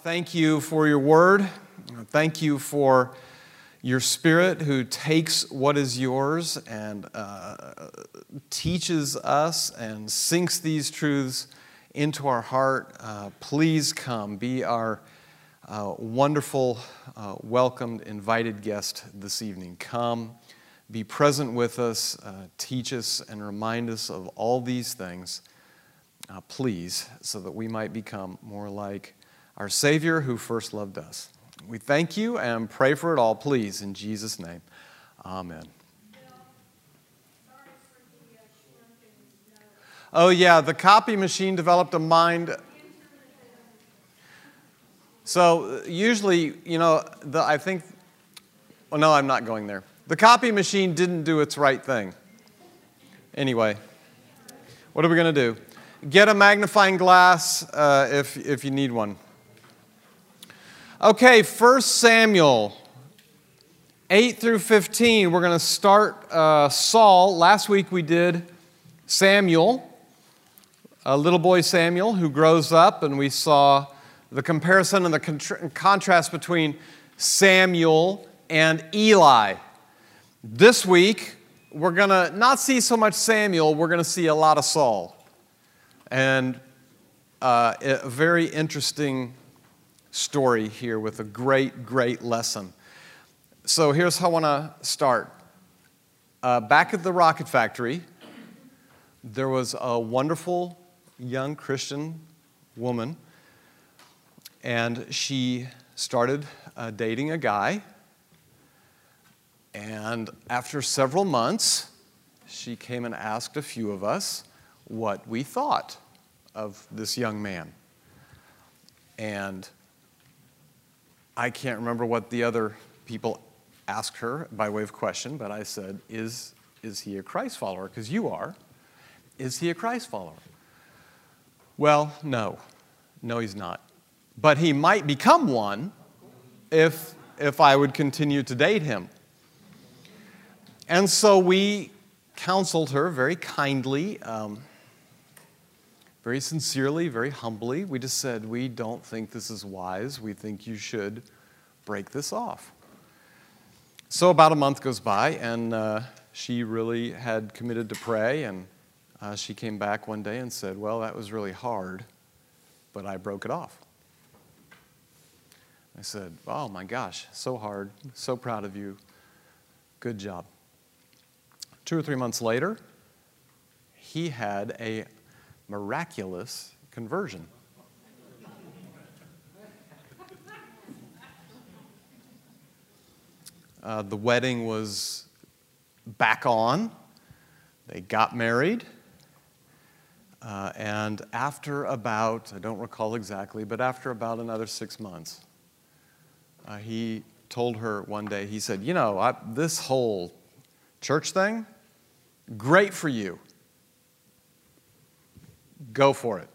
Thank you for your word. Thank you for your spirit who takes what is yours and uh, teaches us and sinks these truths into our heart. Uh, please come, be our uh, wonderful, uh, welcomed, invited guest this evening. Come, be present with us, uh, teach us, and remind us of all these things, uh, please, so that we might become more like our Savior who first loved us. We thank you and pray for it all, please, in Jesus' name. Amen. Oh, yeah, the copy machine developed a mind. So, usually, you know, the, I think, well, no, I'm not going there. The copy machine didn't do its right thing. Anyway, what are we going to do? Get a magnifying glass uh, if, if you need one. Okay, 1 Samuel 8 through 15. We're going to start uh, Saul. Last week we did Samuel, a little boy Samuel who grows up, and we saw the comparison and the contra- contrast between Samuel and Eli. This week, we're going to not see so much Samuel, we're going to see a lot of Saul. And uh, a very interesting story here with a great, great lesson. So here's how I want to start. Uh, back at the rocket factory, there was a wonderful young Christian woman, and she started uh, dating a guy. And after several months, she came and asked a few of us what we thought of this young man. And I can't remember what the other people asked her by way of question, but I said, Is, is he a Christ follower? Because you are. Is he a Christ follower? Well, no. No, he's not. But he might become one if, if I would continue to date him. And so we counseled her very kindly. Um, very sincerely, very humbly, we just said, We don't think this is wise. We think you should break this off. So about a month goes by, and uh, she really had committed to pray, and uh, she came back one day and said, Well, that was really hard, but I broke it off. I said, Oh my gosh, so hard, so proud of you. Good job. Two or three months later, he had a miraculous conversion. Uh, the wedding was back on. They got married. Uh, and after about, I don't recall exactly, but after about another six months, uh, he told her one day, he said, You know, I, this whole church thing, great for you go for it.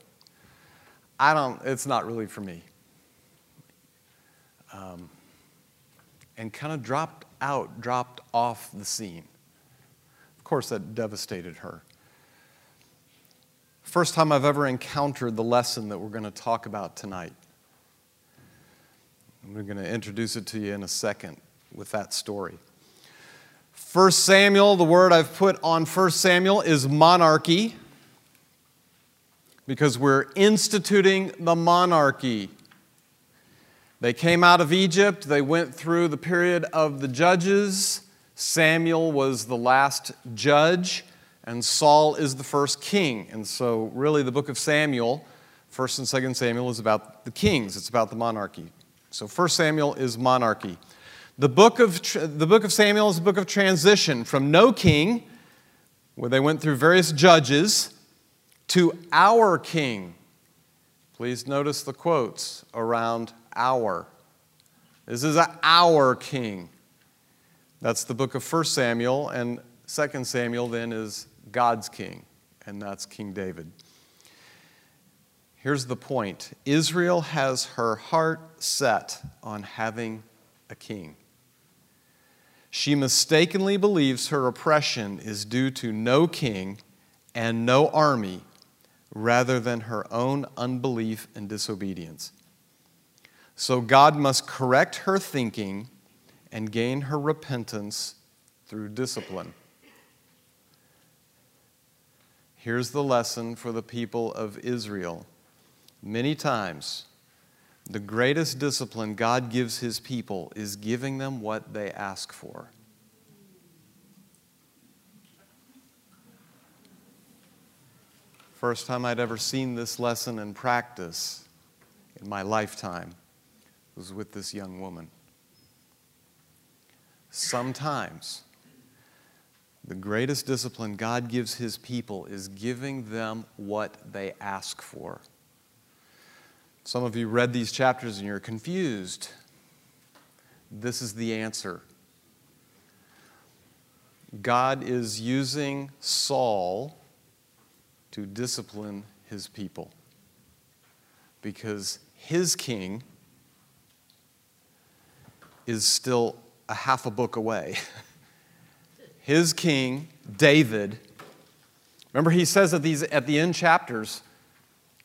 I don't, it's not really for me. Um, and kind of dropped out, dropped off the scene. Of course, that devastated her. First time I've ever encountered the lesson that we're going to talk about tonight. We're going to introduce it to you in a second with that story. First Samuel, the word I've put on First Samuel is monarchy because we're instituting the monarchy. They came out of Egypt, they went through the period of the judges. Samuel was the last judge, and Saul is the first king. And so, really, the book of Samuel, 1st and 2nd Samuel, is about the kings, it's about the monarchy. So, 1st Samuel is monarchy. The book of, the book of Samuel is a book of transition from no king, where they went through various judges, to our King. Please notice the quotes around our. This is our King. That's the book of 1 Samuel, and 2 Samuel then is God's King, and that's King David. Here's the point Israel has her heart set on having a king. She mistakenly believes her oppression is due to no king and no army rather than her own unbelief and disobedience. So God must correct her thinking and gain her repentance through discipline. Here's the lesson for the people of Israel. Many times, the greatest discipline God gives his people is giving them what they ask for. First time I'd ever seen this lesson in practice in my lifetime was with this young woman. Sometimes the greatest discipline God gives his people is giving them what they ask for. Some of you read these chapters and you're confused. This is the answer. God is using Saul to discipline his people because his king is still a half a book away. his king, David, remember he says at, these, at the end chapters,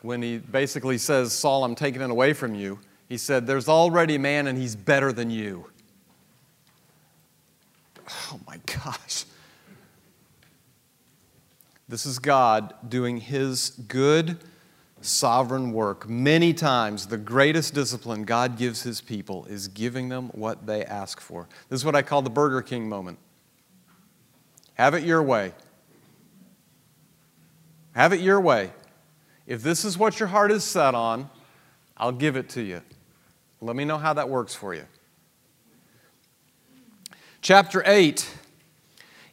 when he basically says, Saul, I'm taking it away from you, he said, There's already a man and he's better than you. Oh my gosh. This is God doing his good, sovereign work. Many times, the greatest discipline God gives his people is giving them what they ask for. This is what I call the Burger King moment. Have it your way. Have it your way. If this is what your heart is set on, I'll give it to you. Let me know how that works for you. Chapter 8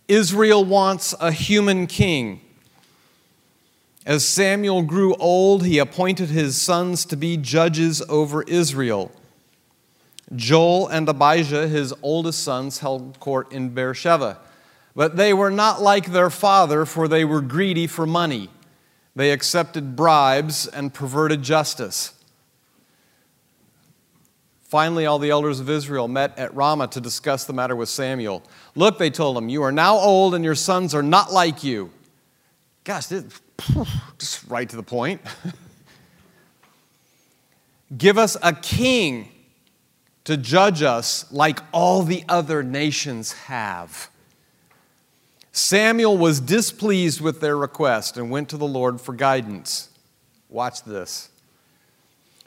Israel wants a human king. As Samuel grew old, he appointed his sons to be judges over Israel. Joel and Abijah, his oldest sons, held court in Beersheba. But they were not like their father, for they were greedy for money. They accepted bribes and perverted justice. Finally, all the elders of Israel met at Ramah to discuss the matter with Samuel. Look, they told him, you are now old and your sons are not like you. Gosh, this, just right to the point. Give us a king to judge us like all the other nations have. Samuel was displeased with their request and went to the Lord for guidance. Watch this.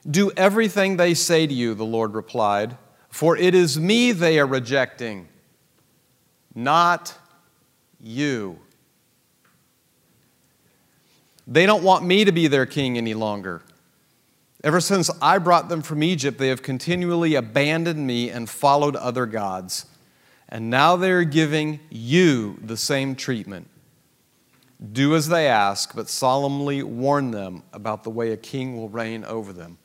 Do everything they say to you, the Lord replied, for it is me they are rejecting, not you. They don't want me to be their king any longer. Ever since I brought them from Egypt, they have continually abandoned me and followed other gods. And now they are giving you the same treatment. Do as they ask, but solemnly warn them about the way a king will reign over them.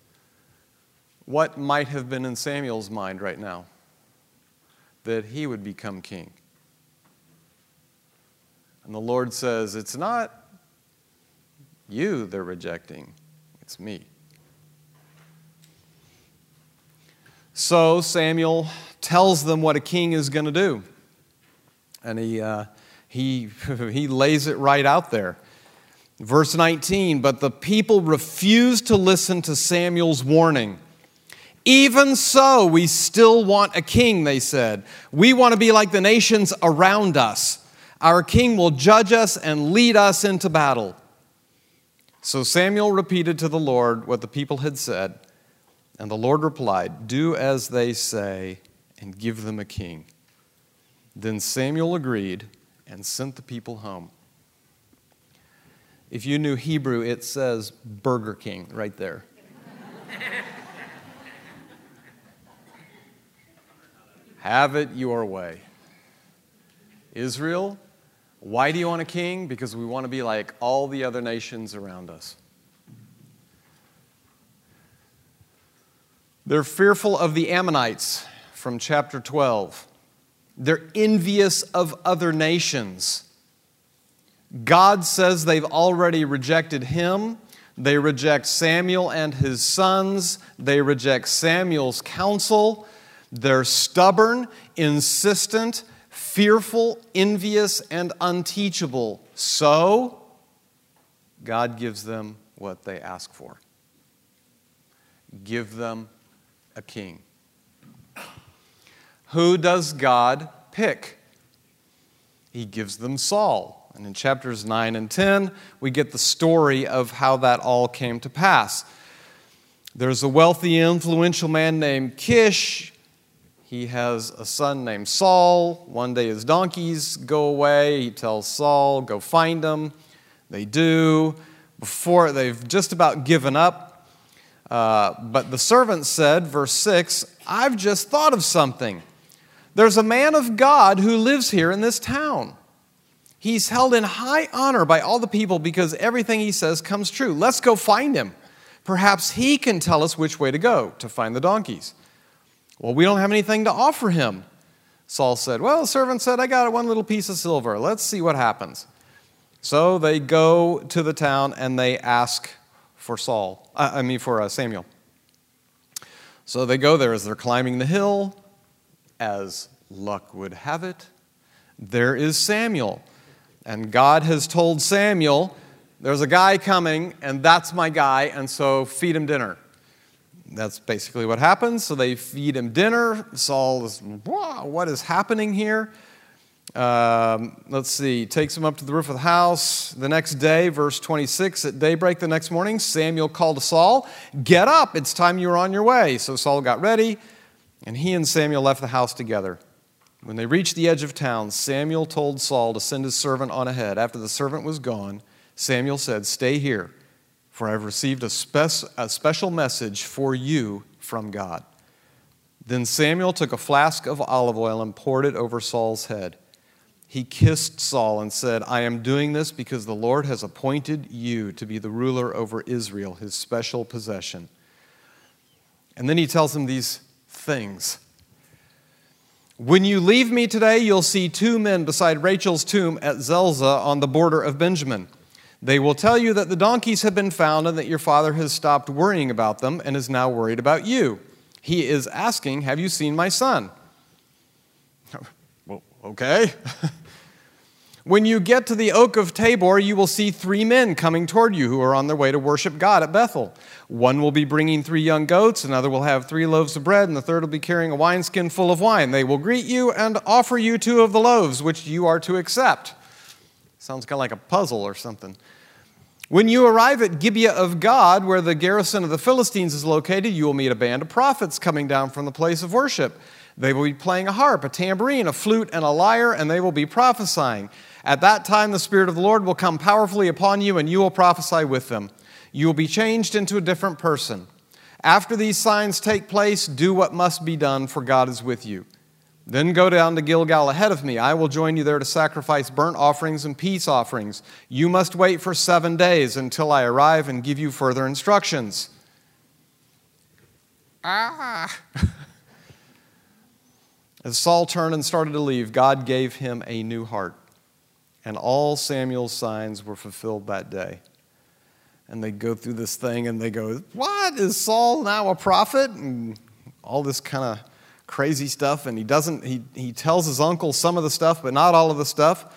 What might have been in Samuel's mind right now? That he would become king. And the Lord says, It's not you they're rejecting, it's me. So Samuel tells them what a king is going to do. And he, uh, he, he lays it right out there. Verse 19, but the people refused to listen to Samuel's warning. Even so, we still want a king, they said. We want to be like the nations around us. Our king will judge us and lead us into battle. So Samuel repeated to the Lord what the people had said, and the Lord replied, Do as they say and give them a king. Then Samuel agreed and sent the people home. If you knew Hebrew, it says Burger King right there. Have it your way. Israel, why do you want a king? Because we want to be like all the other nations around us. They're fearful of the Ammonites from chapter 12. They're envious of other nations. God says they've already rejected him. They reject Samuel and his sons. They reject Samuel's counsel. They're stubborn, insistent, fearful, envious, and unteachable. So, God gives them what they ask for. Give them a king. Who does God pick? He gives them Saul. And in chapters 9 and 10, we get the story of how that all came to pass. There's a wealthy, influential man named Kish. He has a son named Saul. One day his donkeys go away. He tells Saul, Go find them. They do. Before they've just about given up. Uh, but the servant said, verse 6, I've just thought of something. There's a man of God who lives here in this town. He's held in high honor by all the people because everything he says comes true. Let's go find him. Perhaps he can tell us which way to go to find the donkeys. Well, we don't have anything to offer him. Saul said, Well, the servant said, I got one little piece of silver. Let's see what happens. So they go to the town and they ask for Saul, uh, I mean, for uh, Samuel. So they go there as they're climbing the hill as luck would have it, there is Samuel. And God has told Samuel, There's a guy coming, and that's my guy, and so feed him dinner. That's basically what happens. So they feed him dinner. Saul is, what is happening here? Um, let's see, takes him up to the roof of the house. The next day, verse 26, at daybreak the next morning, Samuel called to Saul, Get up, it's time you were on your way. So Saul got ready. And he and Samuel left the house together. When they reached the edge of town, Samuel told Saul to send his servant on ahead. After the servant was gone, Samuel said, Stay here, for I have received a, spec- a special message for you from God. Then Samuel took a flask of olive oil and poured it over Saul's head. He kissed Saul and said, I am doing this because the Lord has appointed you to be the ruler over Israel, his special possession. And then he tells him these things. When you leave me today, you'll see two men beside Rachel's tomb at Zelzah on the border of Benjamin. They will tell you that the donkeys have been found and that your father has stopped worrying about them and is now worried about you. He is asking, Have you seen my son? Well, okay. When you get to the oak of Tabor, you will see three men coming toward you who are on their way to worship God at Bethel. One will be bringing three young goats, another will have three loaves of bread, and the third will be carrying a wineskin full of wine. They will greet you and offer you two of the loaves, which you are to accept. Sounds kind of like a puzzle or something. When you arrive at Gibeah of God, where the garrison of the Philistines is located, you will meet a band of prophets coming down from the place of worship. They will be playing a harp, a tambourine, a flute, and a lyre, and they will be prophesying. At that time, the Spirit of the Lord will come powerfully upon you, and you will prophesy with them. You will be changed into a different person. After these signs take place, do what must be done, for God is with you. Then go down to Gilgal ahead of me. I will join you there to sacrifice burnt offerings and peace offerings. You must wait for seven days until I arrive and give you further instructions. Ah! As Saul turned and started to leave, God gave him a new heart. And all Samuel's signs were fulfilled that day. And they go through this thing and they go, What? Is Saul now a prophet? And all this kind of crazy stuff. And he doesn't, he, he tells his uncle some of the stuff, but not all of the stuff.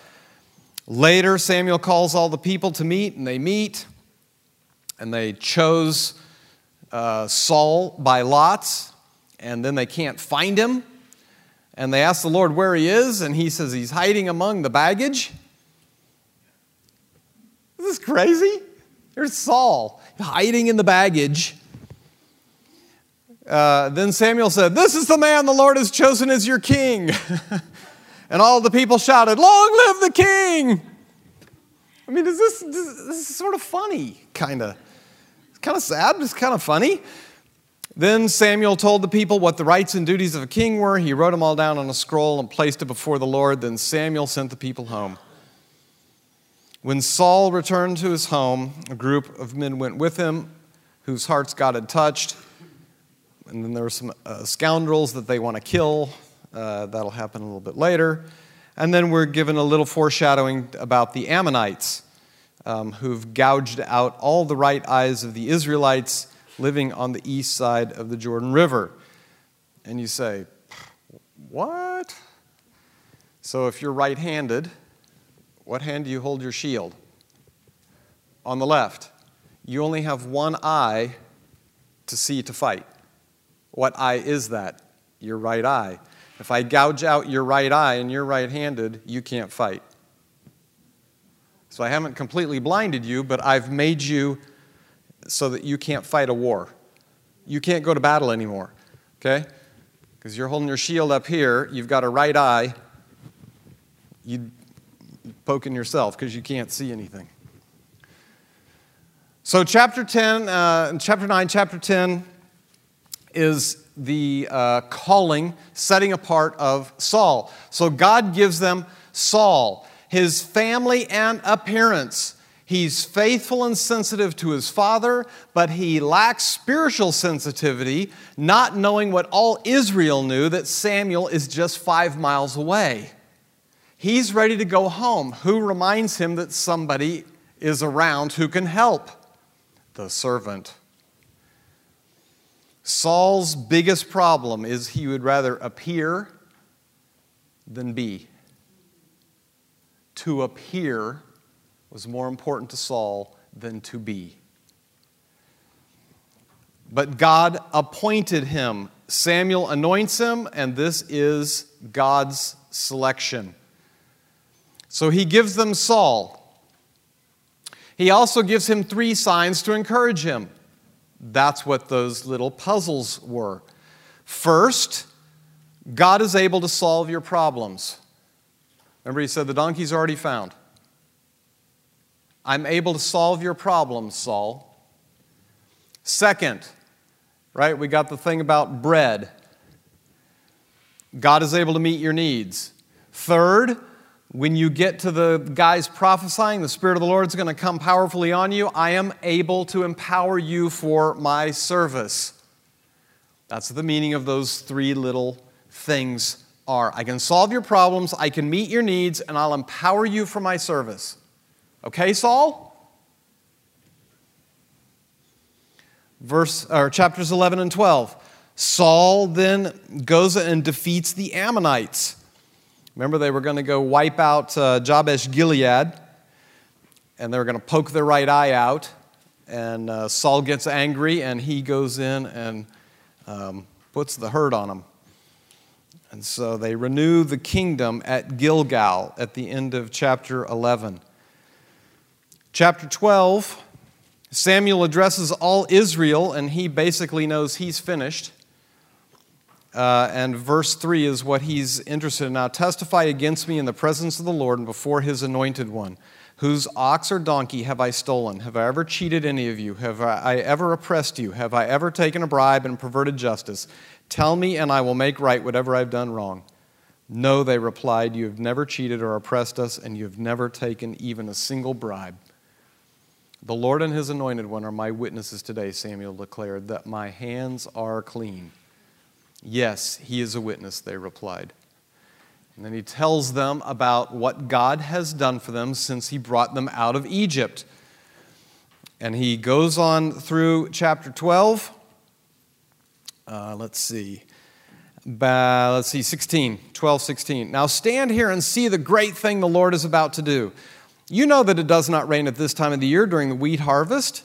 Later, Samuel calls all the people to meet, and they meet. And they chose uh, Saul by lots, and then they can't find him. And they ask the Lord where he is, and he says he's hiding among the baggage. Is this crazy? There's Saul hiding in the baggage. Uh, then Samuel said, This is the man the Lord has chosen as your king. and all the people shouted, Long live the king! I mean, is this, this is sort of funny, kind of. It's kind of sad, but it's kind of funny. Then Samuel told the people what the rights and duties of a king were. He wrote them all down on a scroll and placed it before the Lord. Then Samuel sent the people home. When Saul returned to his home, a group of men went with him whose hearts God had touched. And then there are some uh, scoundrels that they want to kill. Uh, that'll happen a little bit later. And then we're given a little foreshadowing about the Ammonites um, who've gouged out all the right eyes of the Israelites living on the east side of the Jordan River. And you say, What? So if you're right handed, what hand do you hold your shield? On the left. You only have one eye to see to fight. What eye is that? Your right eye. If I gouge out your right eye and you're right handed, you can't fight. So I haven't completely blinded you, but I've made you so that you can't fight a war. You can't go to battle anymore, okay? Because you're holding your shield up here, you've got a right eye, you poking yourself because you can't see anything. So, chapter 10, uh, chapter 9, chapter 10 is the uh, calling, setting apart of Saul. So, God gives them Saul, his family and appearance. He's faithful and sensitive to his father, but he lacks spiritual sensitivity, not knowing what all Israel knew that Samuel is just five miles away. He's ready to go home. Who reminds him that somebody is around who can help? The servant. Saul's biggest problem is he would rather appear than be. To appear was more important to Saul than to be. But God appointed him. Samuel anoints him, and this is God's selection. So he gives them Saul. He also gives him three signs to encourage him. That's what those little puzzles were. First, God is able to solve your problems. Remember, he said the donkey's already found. I'm able to solve your problems, Saul. Second, right, we got the thing about bread. God is able to meet your needs. Third, when you get to the guys prophesying, the Spirit of the Lord is going to come powerfully on you. I am able to empower you for my service. That's the meaning of those three little things are. I can solve your problems, I can meet your needs, and I'll empower you for my service. Okay, Saul? Verse or chapters 11 and 12. Saul then goes and defeats the Ammonites. Remember, they were going to go wipe out uh, Jabesh Gilead, and they were going to poke their right eye out. And uh, Saul gets angry, and he goes in and um, puts the hurt on them. And so they renew the kingdom at Gilgal at the end of chapter 11. Chapter 12, Samuel addresses all Israel, and he basically knows he's finished. Uh, and verse 3 is what he's interested in. Now, testify against me in the presence of the Lord and before his anointed one. Whose ox or donkey have I stolen? Have I ever cheated any of you? Have I ever oppressed you? Have I ever taken a bribe and perverted justice? Tell me, and I will make right whatever I've done wrong. No, they replied, You have never cheated or oppressed us, and you have never taken even a single bribe. The Lord and his anointed one are my witnesses today, Samuel declared, that my hands are clean. Yes, he is a witness, they replied. And then he tells them about what God has done for them since he brought them out of Egypt. And he goes on through chapter 12. Uh, let's see. Let's see, 16, 12, 16. Now stand here and see the great thing the Lord is about to do. You know that it does not rain at this time of the year during the wheat harvest.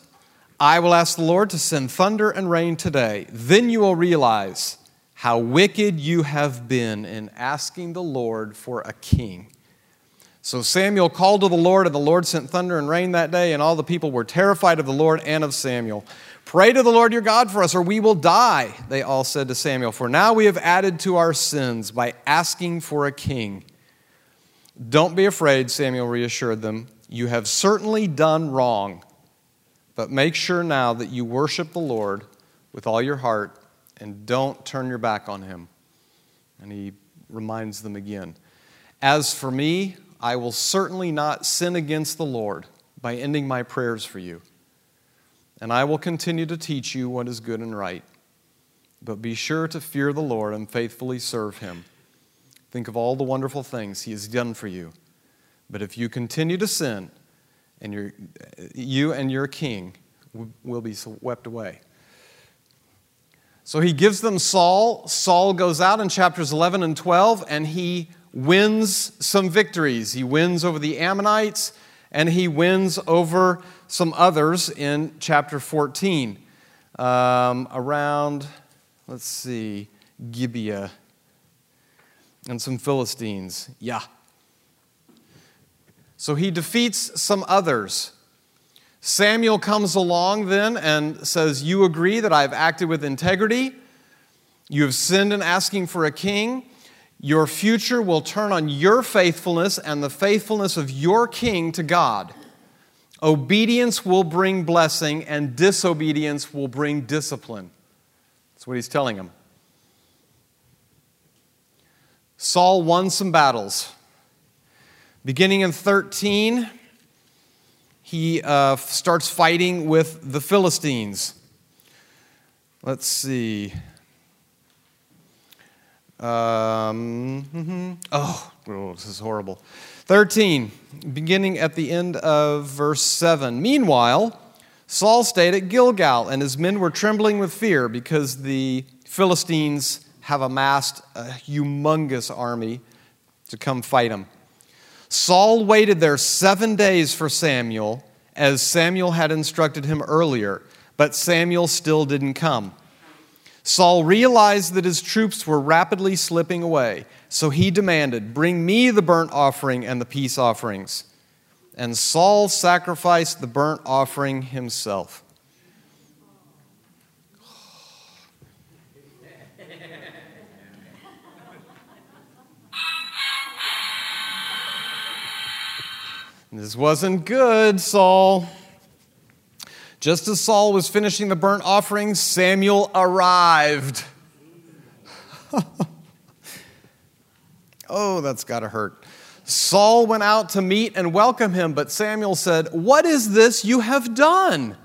I will ask the Lord to send thunder and rain today. Then you will realize how wicked you have been in asking the Lord for a king. So Samuel called to the Lord, and the Lord sent thunder and rain that day, and all the people were terrified of the Lord and of Samuel. Pray to the Lord your God for us, or we will die, they all said to Samuel. For now we have added to our sins by asking for a king. Don't be afraid, Samuel reassured them. You have certainly done wrong, but make sure now that you worship the Lord with all your heart and don't turn your back on him. And he reminds them again As for me, I will certainly not sin against the Lord by ending my prayers for you. And I will continue to teach you what is good and right. But be sure to fear the Lord and faithfully serve him. Think of all the wonderful things he has done for you. But if you continue to sin, and you and your king will be swept away. So he gives them Saul. Saul goes out in chapters 11 and 12 and he wins some victories. He wins over the Ammonites and he wins over some others in chapter 14. Um, around let's see, Gibeah, and some Philistines. Yeah. So he defeats some others. Samuel comes along then and says, You agree that I've acted with integrity. You have sinned in asking for a king. Your future will turn on your faithfulness and the faithfulness of your king to God. Obedience will bring blessing, and disobedience will bring discipline. That's what he's telling him. Saul won some battles. Beginning in 13, he uh, starts fighting with the Philistines. Let's see. Um, mm-hmm. oh, oh, this is horrible. 13, beginning at the end of verse 7. Meanwhile, Saul stayed at Gilgal, and his men were trembling with fear because the Philistines have amassed a humongous army to come fight him. Saul waited there seven days for Samuel, as Samuel had instructed him earlier, but Samuel still didn't come. Saul realized that his troops were rapidly slipping away, so he demanded, Bring me the burnt offering and the peace offerings. And Saul sacrificed the burnt offering himself. This wasn't good, Saul. Just as Saul was finishing the burnt offering, Samuel arrived. oh, that's got to hurt. Saul went out to meet and welcome him, but Samuel said, What is this you have done?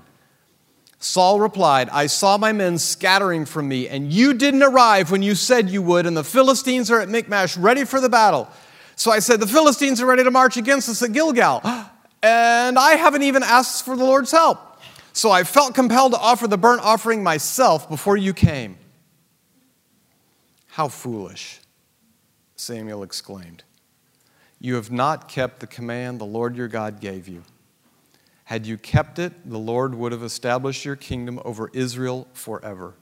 Saul replied, I saw my men scattering from me, and you didn't arrive when you said you would, and the Philistines are at Michmash ready for the battle. So I said, The Philistines are ready to march against us at Gilgal, and I haven't even asked for the Lord's help. So I felt compelled to offer the burnt offering myself before you came. How foolish, Samuel exclaimed. You have not kept the command the Lord your God gave you. Had you kept it, the Lord would have established your kingdom over Israel forever.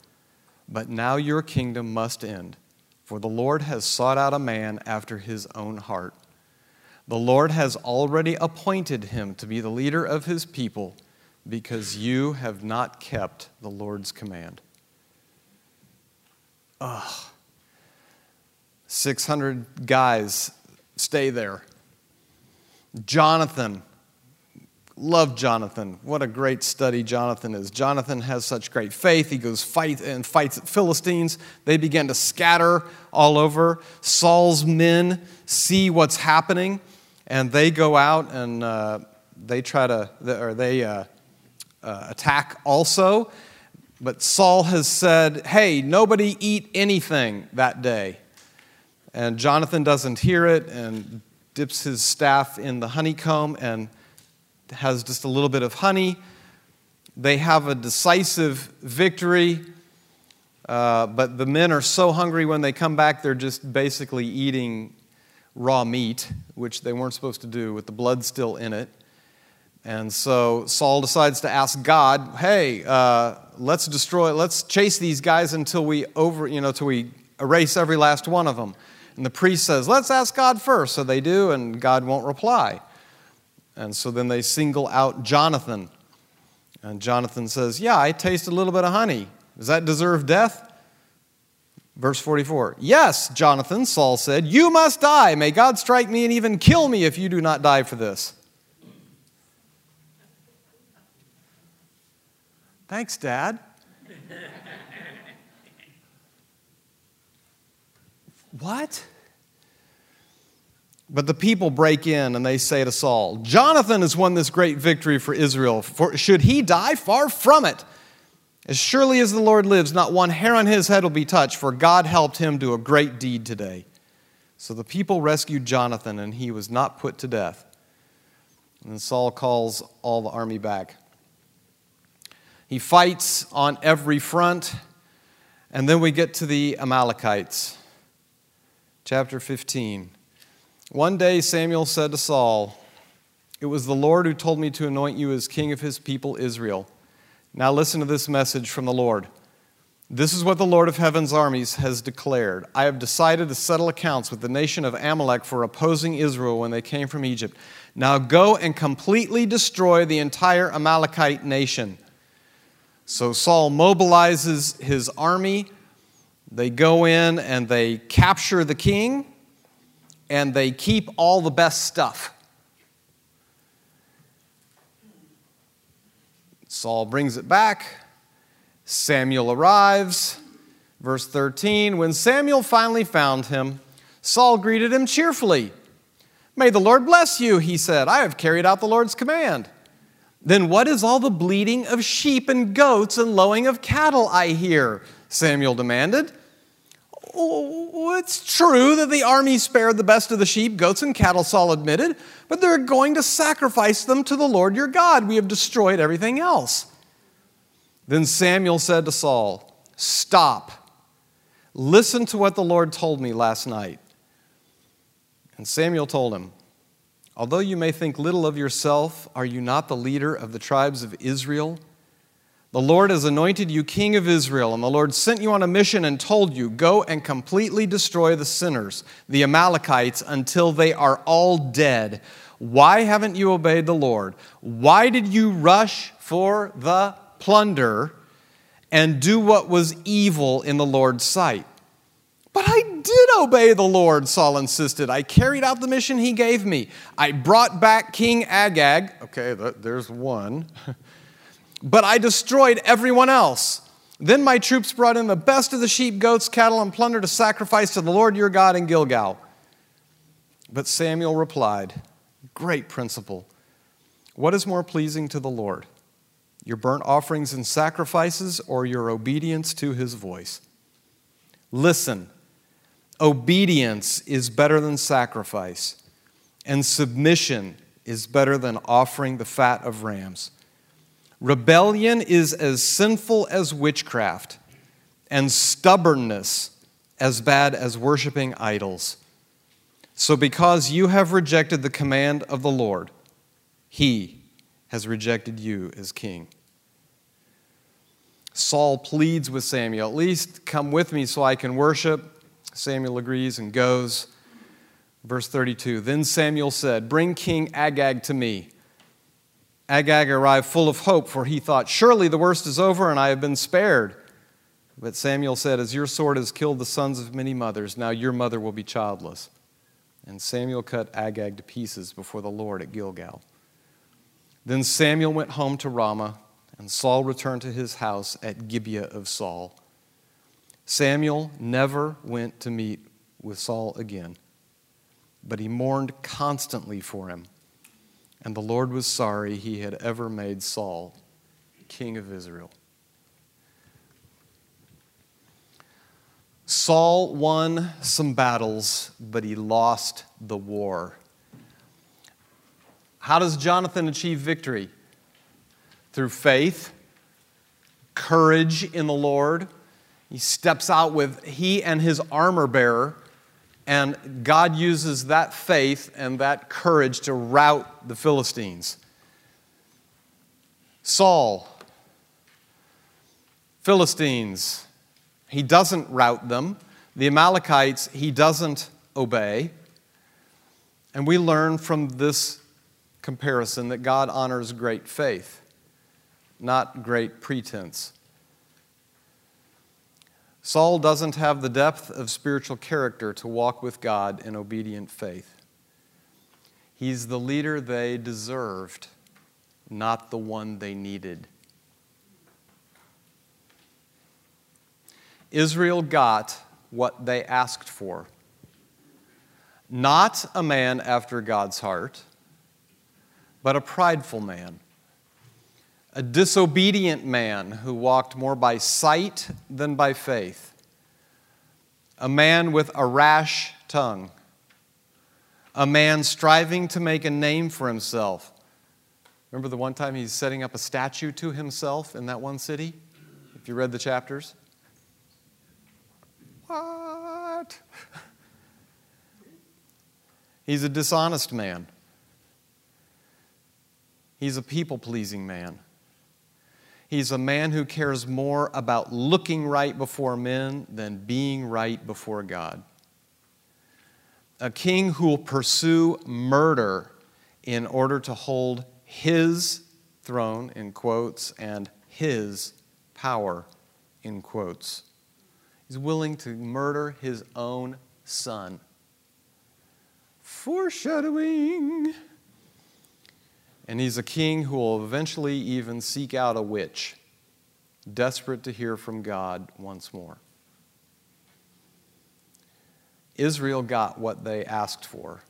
But now your kingdom must end, for the Lord has sought out a man after his own heart. The Lord has already appointed him to be the leader of his people because you have not kept the Lord's command. Ugh. 600 guys stay there. Jonathan, love Jonathan. What a great study Jonathan is. Jonathan has such great faith. He goes fight and fights Philistines. They begin to scatter all over. Saul's men see what's happening, and they go out and uh, they try to, or they uh, uh, attack also. But Saul has said, hey, nobody eat anything that day. And Jonathan doesn't hear it and dips his staff in the honeycomb and has just a little bit of honey. They have a decisive victory, uh, but the men are so hungry when they come back, they're just basically eating raw meat, which they weren't supposed to do with the blood still in it. And so Saul decides to ask God, hey, uh, let's destroy, let's chase these guys until we over, you know, till we erase every last one of them. And the priest says, let's ask God first. So they do, and God won't reply. And so then they single out Jonathan. And Jonathan says, Yeah, I taste a little bit of honey. Does that deserve death? Verse 44 Yes, Jonathan, Saul said, You must die. May God strike me and even kill me if you do not die for this. Thanks, Dad. what? But the people break in and they say to Saul, Jonathan has won this great victory for Israel. For, should he die? Far from it. As surely as the Lord lives, not one hair on his head will be touched, for God helped him do a great deed today. So the people rescued Jonathan, and he was not put to death. And Saul calls all the army back. He fights on every front. And then we get to the Amalekites. Chapter 15. One day Samuel said to Saul, It was the Lord who told me to anoint you as king of his people Israel. Now listen to this message from the Lord. This is what the Lord of heaven's armies has declared. I have decided to settle accounts with the nation of Amalek for opposing Israel when they came from Egypt. Now go and completely destroy the entire Amalekite nation. So Saul mobilizes his army. They go in and they capture the king and they keep all the best stuff. Saul brings it back. Samuel arrives. Verse 13 When Samuel finally found him, Saul greeted him cheerfully. May the Lord bless you, he said. I have carried out the Lord's command. Then what is all the bleating of sheep and goats and lowing of cattle I hear? Samuel demanded. It's true that the army spared the best of the sheep, goats, and cattle, Saul admitted, but they're going to sacrifice them to the Lord your God. We have destroyed everything else. Then Samuel said to Saul, Stop. Listen to what the Lord told me last night. And Samuel told him, Although you may think little of yourself, are you not the leader of the tribes of Israel? The Lord has anointed you king of Israel, and the Lord sent you on a mission and told you, Go and completely destroy the sinners, the Amalekites, until they are all dead. Why haven't you obeyed the Lord? Why did you rush for the plunder and do what was evil in the Lord's sight? But I did obey the Lord, Saul insisted. I carried out the mission he gave me. I brought back King Agag. Okay, there's one. but I destroyed everyone else. Then my troops brought in the best of the sheep, goats, cattle, and plunder to sacrifice to the Lord your God in Gilgal. But Samuel replied, Great principle. What is more pleasing to the Lord? Your burnt offerings and sacrifices, or your obedience to his voice? Listen. Obedience is better than sacrifice, and submission is better than offering the fat of rams. Rebellion is as sinful as witchcraft, and stubbornness as bad as worshiping idols. So, because you have rejected the command of the Lord, he has rejected you as king. Saul pleads with Samuel, at least come with me so I can worship. Samuel agrees and goes. Verse 32 Then Samuel said, Bring King Agag to me. Agag arrived full of hope, for he thought, Surely the worst is over and I have been spared. But Samuel said, As your sword has killed the sons of many mothers, now your mother will be childless. And Samuel cut Agag to pieces before the Lord at Gilgal. Then Samuel went home to Ramah, and Saul returned to his house at Gibeah of Saul. Samuel never went to meet with Saul again, but he mourned constantly for him. And the Lord was sorry he had ever made Saul king of Israel. Saul won some battles, but he lost the war. How does Jonathan achieve victory? Through faith, courage in the Lord, he steps out with he and his armor bearer, and God uses that faith and that courage to rout the Philistines. Saul, Philistines, he doesn't rout them. The Amalekites, he doesn't obey. And we learn from this comparison that God honors great faith, not great pretense. Saul doesn't have the depth of spiritual character to walk with God in obedient faith. He's the leader they deserved, not the one they needed. Israel got what they asked for. Not a man after God's heart, but a prideful man a disobedient man who walked more by sight than by faith, a man with a rash tongue, a man striving to make a name for himself. Remember the one time he's setting up a statue to himself in that one city? If you read the chapters? What? He's a dishonest man. He's a people pleasing man. He's a man who cares more about looking right before men than being right before God. A king who will pursue murder in order to hold his throne, in quotes, and his power, in quotes. He's willing to murder his own son. Foreshadowing. And he's a king who will eventually even seek out a witch, desperate to hear from God once more. Israel got what they asked for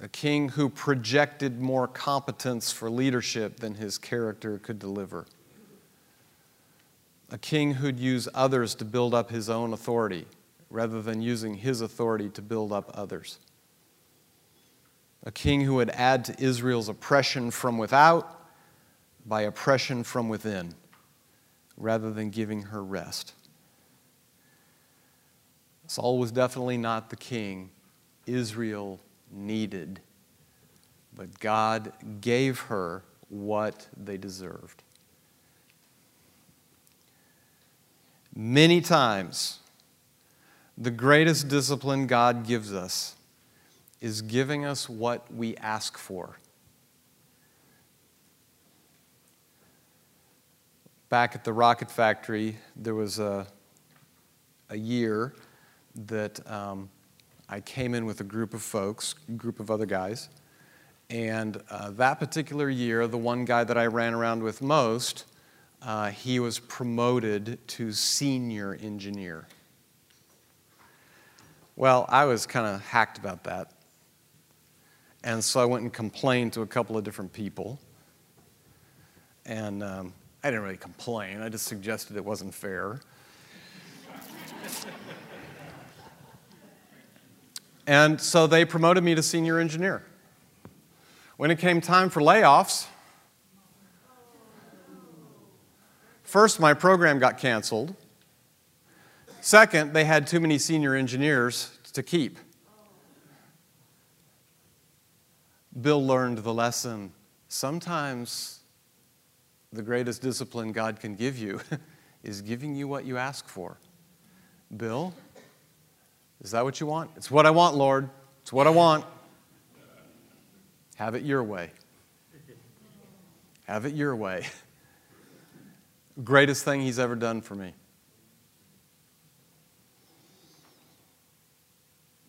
a king who projected more competence for leadership than his character could deliver, a king who'd use others to build up his own authority rather than using his authority to build up others, a king who would add to Israel's oppression from without by oppression from within rather than giving her rest. Saul was definitely not the king Israel needed, but God gave her what they deserved. Many times, the greatest discipline God gives us is giving us what we ask for. Back at the rocket factory, there was a, a year that um, I came in with a group of folks, group of other guys. And uh, that particular year, the one guy that I ran around with most, uh, he was promoted to senior engineer. Well, I was kind of hacked about that. And so I went and complained to a couple of different people. And um, I didn't really complain, I just suggested it wasn't fair. And so they promoted me to senior engineer. When it came time for layoffs, first, my program got canceled. Second, they had too many senior engineers to keep. Bill learned the lesson. Sometimes the greatest discipline God can give you is giving you what you ask for. Bill, is that what you want? It's what I want, Lord. It's what I want. Have it your way. Have it your way. Greatest thing he's ever done for me.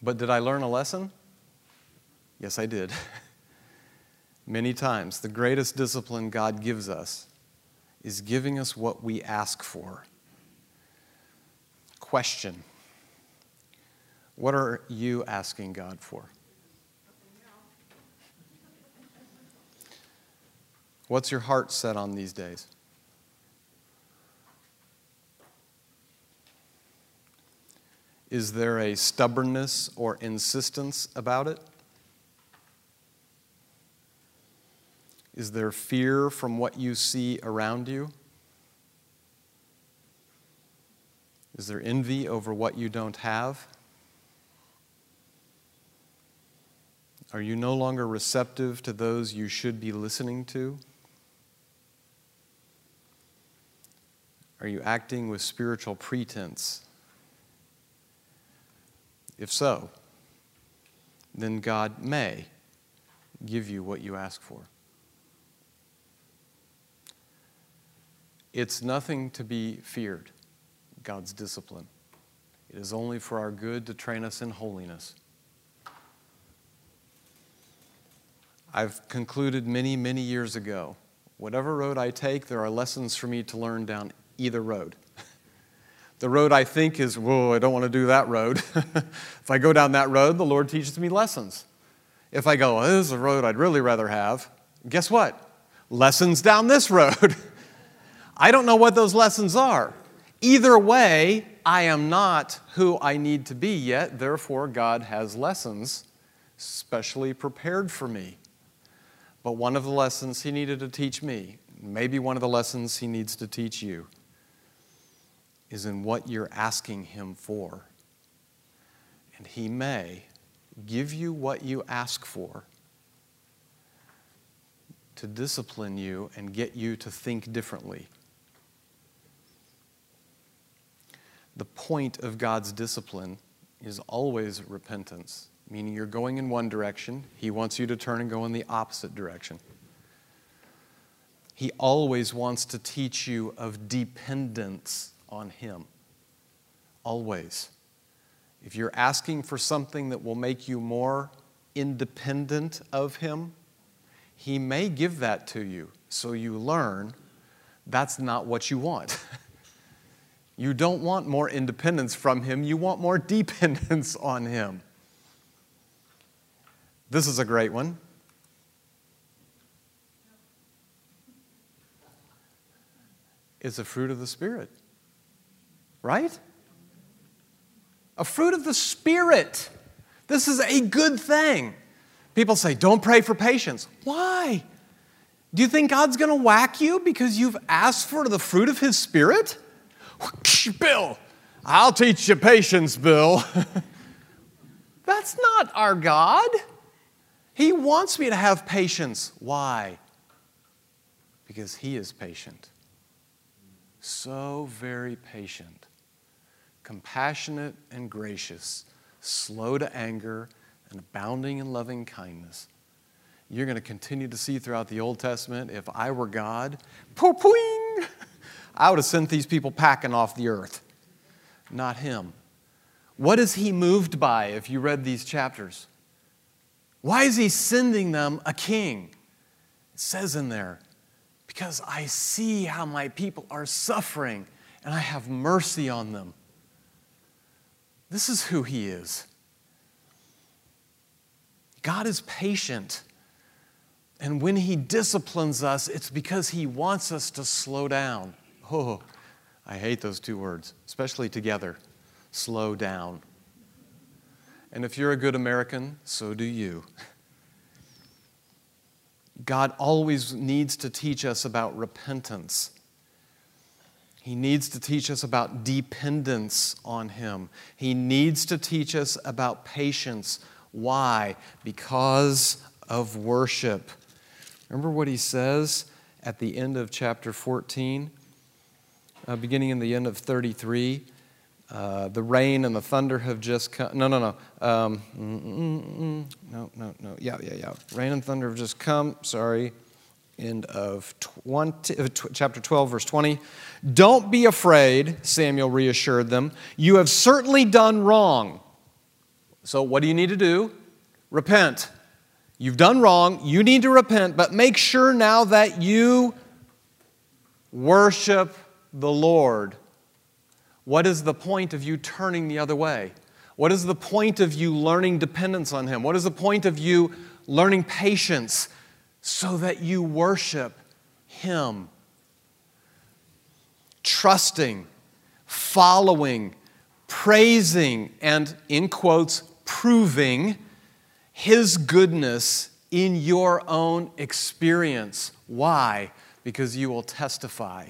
But did I learn a lesson? Yes, I did. Many times. The greatest discipline God gives us is giving us what we ask for. Question what are you asking God for? What's your heart set on these days? Is there a stubbornness or insistence about it? Is there fear from what you see around you? Is there envy over what you don't have? Are you no longer receptive to those you should be listening to? Are you acting with spiritual pretense? If so, then God may give you what you ask for. It's nothing to be feared, God's discipline. It is only for our good to train us in holiness. I've concluded many, many years ago whatever road I take, there are lessons for me to learn down either road. the road I think is, whoa, I don't want to do that road. if I go down that road, the Lord teaches me lessons. If I go, oh, this is a road I'd really rather have, guess what? Lessons down this road. I don't know what those lessons are. Either way, I am not who I need to be yet. Therefore, God has lessons specially prepared for me. But one of the lessons he needed to teach me, maybe one of the lessons he needs to teach you, is in what you're asking him for. And he may give you what you ask for to discipline you and get you to think differently the point of God's discipline is always repentance, meaning you're going in one direction, He wants you to turn and go in the opposite direction. He always wants to teach you of dependence on Him. Always. If you're asking for something that will make you more independent of Him, He may give that to you so you learn that's not what you want. you don't want more independence from Him, you want more dependence on Him. This is a great one. It's a fruit of the Spirit, right? A fruit of the Spirit. This is a good thing. People say, don't pray for patience. Why? Do you think God's going to whack you because you've asked for the fruit of His Spirit? Bill, I'll teach you patience, Bill. That's not our God. He wants me to have patience. Why? Because He is patient. So very patient, compassionate and gracious, slow to anger, and abounding in loving kindness you're going to continue to see throughout the Old Testament. If I were God, pooing, I would have sent these people packing off the earth, not him. What is he moved by if you read these chapters? Why is he sending them a king? It says in there, because I see how my people are suffering and I have mercy on them. This is who he is. God is patient. And when He disciplines us, it's because He wants us to slow down. Oh, I hate those two words, especially together. Slow down. And if you're a good American, so do you. God always needs to teach us about repentance. He needs to teach us about dependence on Him. He needs to teach us about patience. Why? Because of worship. Remember what he says at the end of chapter 14, uh, beginning in the end of 33? Uh, the rain and the thunder have just come. No, no, no. Um, no, no, no. Yeah, yeah, yeah. Rain and thunder have just come. Sorry. End of 20, uh, chapter 12, verse 20. Don't be afraid, Samuel reassured them. You have certainly done wrong. So, what do you need to do? Repent. You've done wrong. You need to repent, but make sure now that you worship the Lord. What is the point of you turning the other way? What is the point of you learning dependence on Him? What is the point of you learning patience so that you worship Him? Trusting, following, praising, and in quotes, proving his goodness in your own experience. Why? Because you will testify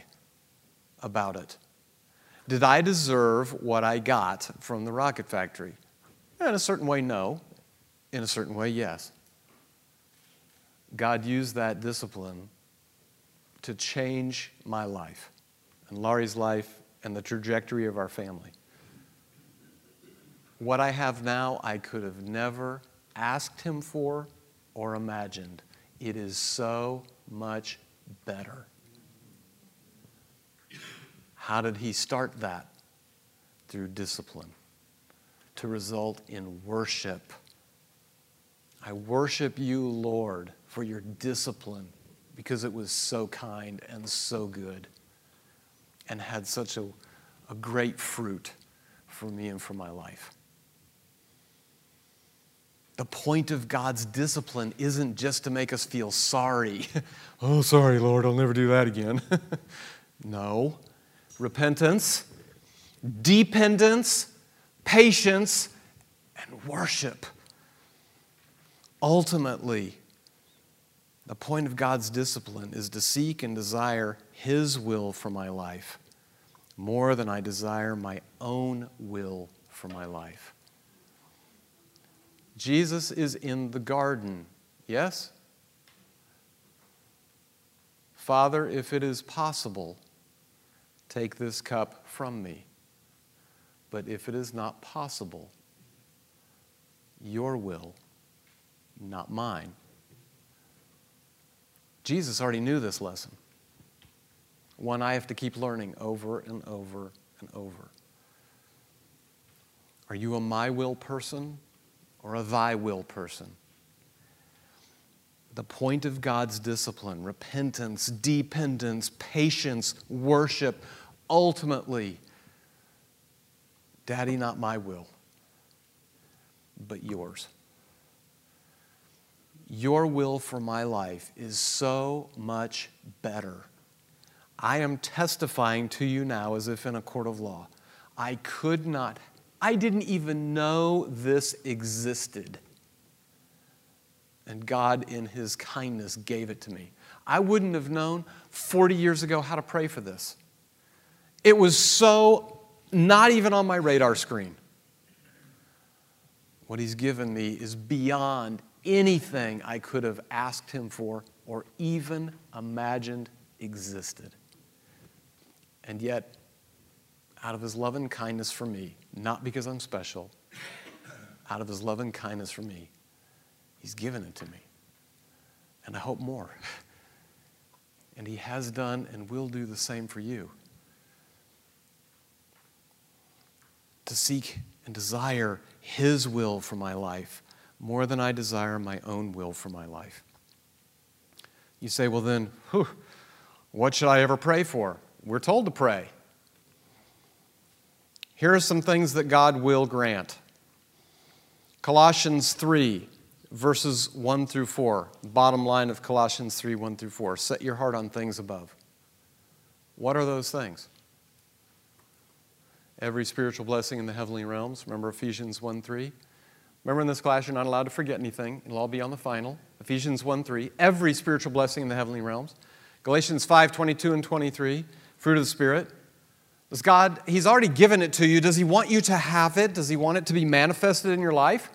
about it. Did I deserve what I got from the rocket factory? In a certain way, no. In a certain way, yes. God used that discipline to change my life and Laurie's life and the trajectory of our family. What I have now, I could have never asked Him for or imagined. It is so much better. How did He start that? Through discipline, to result in worship. I worship you, Lord, for your discipline because it was so kind and so good and had such a, a great fruit for me and for my life. The point of God's discipline isn't just to make us feel sorry. oh, sorry, Lord, I'll never do that again. no. Repentance, dependence, patience, and worship. Ultimately, the point of God's discipline is to seek and desire His will for my life more than I desire my own will for my life. Jesus is in the garden, yes? Father, if it is possible, take this cup from me. But if it is not possible, your will, not mine. Jesus already knew this lesson, one I have to keep learning over and over and over. Are you a my will person or a thy will person? The point of God's discipline, repentance, dependence, patience, worship, ultimately, Daddy, not my will, but yours. Your will for my life is so much better. I am testifying to you now as if in a court of law. I could not, I didn't even know this existed. And God, in His kindness, gave it to me. I wouldn't have known 40 years ago how to pray for this. It was so not even on my radar screen. What He's given me is beyond anything I could have asked Him for or even imagined existed. And yet, out of His love and kindness for me, not because I'm special, out of His love and kindness for me, He's given it to me. And I hope more. And He has done and will do the same for you. To seek and desire His will for my life more than I desire my own will for my life. You say, well, then, whew, what should I ever pray for? We're told to pray. Here are some things that God will grant Colossians 3, verses 1 through 4. Bottom line of Colossians 3, 1 through 4. Set your heart on things above. What are those things? Every spiritual blessing in the heavenly realms. Remember Ephesians 1 3? Remember in this class, you're not allowed to forget anything. It'll all be on the final. Ephesians 1 3. Every spiritual blessing in the heavenly realms. Galatians 5 22 and 23. Fruit of the Spirit. Does God, He's already given it to you. Does He want you to have it? Does He want it to be manifested in your life?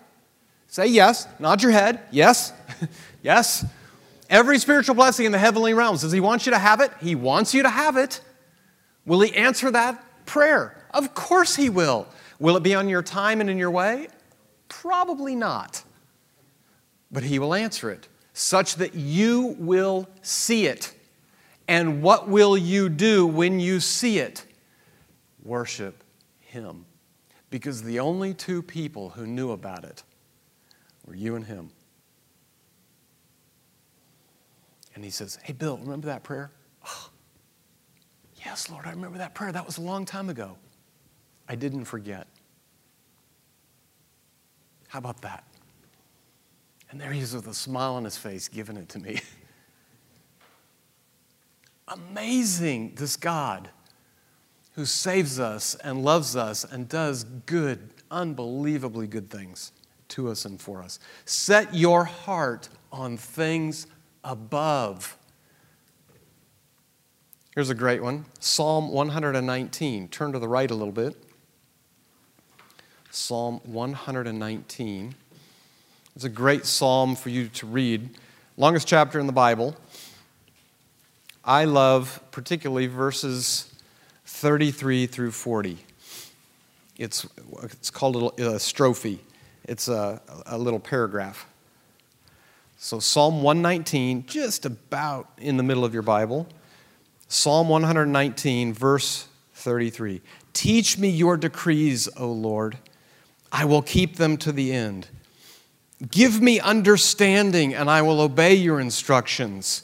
Say yes. Nod your head. Yes. yes. Every spiritual blessing in the heavenly realms. Does He want you to have it? He wants you to have it. Will He answer that prayer? Of course He will. Will it be on your time and in your way? Probably not. But He will answer it such that you will see it. And what will you do when you see it? Worship Him. Because the only two people who knew about it were you and Him. And He says, Hey, Bill, remember that prayer? Oh, yes, Lord, I remember that prayer. That was a long time ago. I didn't forget. How about that? And there he is with a smile on his face, giving it to me. Amazing, this God who saves us and loves us and does good, unbelievably good things to us and for us. Set your heart on things above. Here's a great one Psalm 119. Turn to the right a little bit. Psalm 119. It's a great psalm for you to read. Longest chapter in the Bible. I love particularly verses 33 through 40. It's, it's called a, strophe, it's a, a little paragraph. So, Psalm 119, just about in the middle of your Bible. Psalm 119, verse 33. Teach me your decrees, O Lord. I will keep them to the end. Give me understanding, and I will obey your instructions.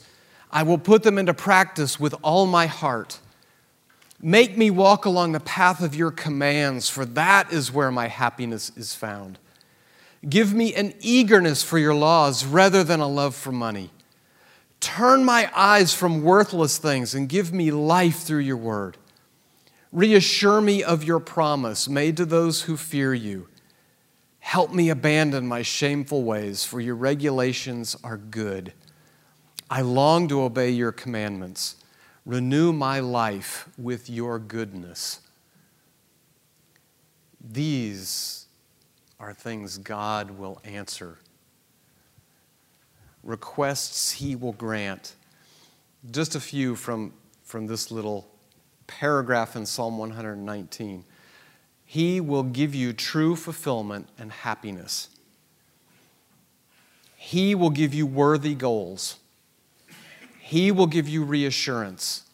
I will put them into practice with all my heart. Make me walk along the path of your commands, for that is where my happiness is found. Give me an eagerness for your laws rather than a love for money. Turn my eyes from worthless things and give me life through your word. Reassure me of your promise made to those who fear you Help me abandon my shameful ways, for your regulations are good. I long to obey your commandments. Renew my life with your goodness. These are things God will answer, requests He will grant. Just a few from, from this little paragraph in Psalm 119. He will give you true fulfillment and happiness. He will give you worthy goals. He will give you reassurance.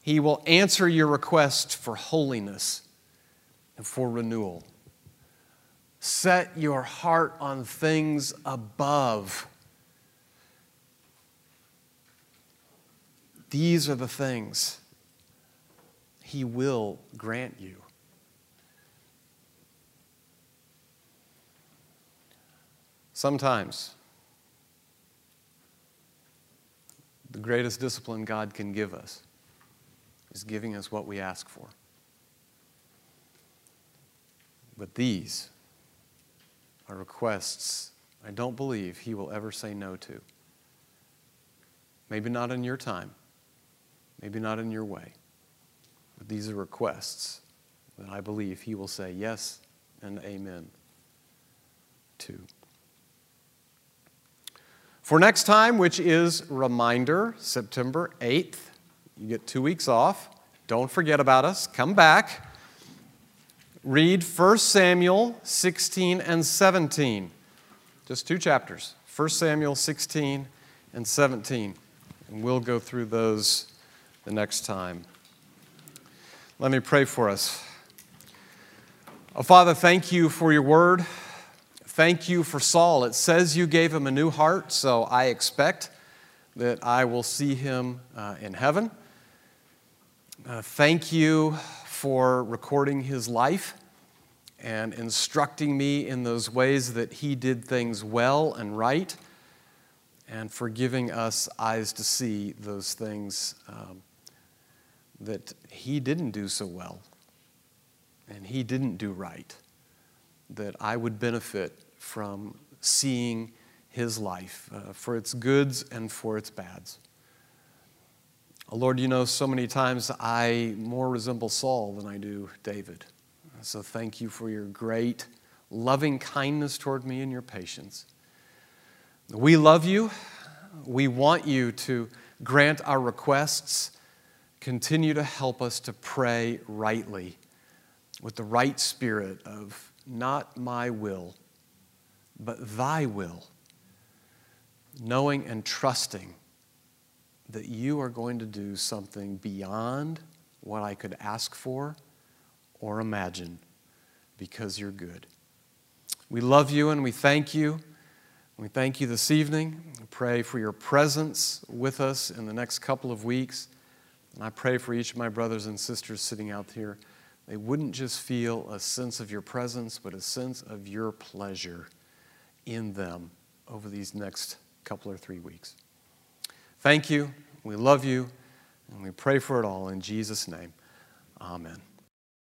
He will answer your request for holiness and for renewal. Set your heart on things above. These are the things He will grant you. Sometimes, the greatest discipline God can give us is giving us what we ask for. But these are requests I don't believe He will ever say no to. Maybe not in your time, maybe not in your way, but these are requests that I believe He will say yes and amen to. For next time, which is reminder, September 8th, you get two weeks off. Don't forget about us. Come back. Read 1 Samuel 16 and 17. Just two chapters 1 Samuel 16 and 17. And we'll go through those the next time. Let me pray for us. Oh, Father, thank you for your word. Thank you for Saul. It says you gave him a new heart, so I expect that I will see him uh, in heaven. Uh, thank you for recording his life and instructing me in those ways that he did things well and right, and for giving us eyes to see those things um, that he didn't do so well and he didn't do right, that I would benefit from seeing his life uh, for its goods and for its bads. Lord, you know, so many times I more resemble Saul than I do David. So thank you for your great loving kindness toward me and your patience. We love you. We want you to grant our requests. Continue to help us to pray rightly with the right spirit of not my will, but thy will, knowing and trusting that you are going to do something beyond what I could ask for or imagine because you're good. We love you and we thank you. We thank you this evening. We pray for your presence with us in the next couple of weeks. And I pray for each of my brothers and sisters sitting out here. They wouldn't just feel a sense of your presence, but a sense of your pleasure in them over these next couple or three weeks. Thank you. We love you. And we pray for it all in Jesus' name. Amen.